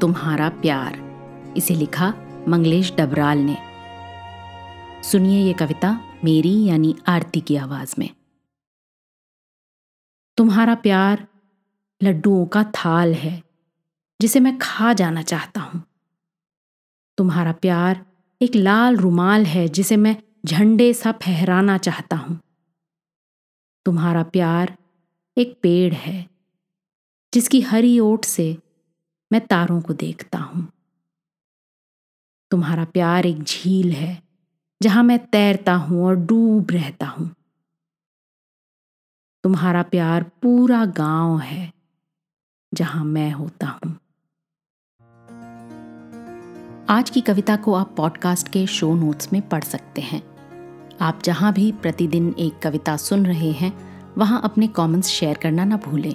तुम्हारा प्यार, इसे लिखा मंगलेश डबराल ने। सुनिए ये कविता मेरी यानी आरती की आवाज़ में। तुम्हारा प्यार लड्डुओं का थाल है, जिसे मैं खा जाना चाहता हूँ। तुम्हारा प्यार एक लाल रुमाल है, जिसे मैं झंडे सा फहराना चाहता हूँ। तुम्हारा प्यार एक पेड़ है, जिसकी हरी ओट से मैं तारों को देखता हूँ। तुम्हारा प्यार एक झील है, जहाँ मैं तैरता हूँ और डूब रहता हूँ। तुम्हारा प्यार पूरा गाँव है, जहाँ मैं होता हूँ। आज की कविता को आप पॉडकास्ट के शो नोट्स में पढ़ सकते हैं। आप जहाँ भी प्रतिदिन एक कविता सुन रहे हैं, वहाँ अपने कमेंट्स शेयर करना ना भूलें।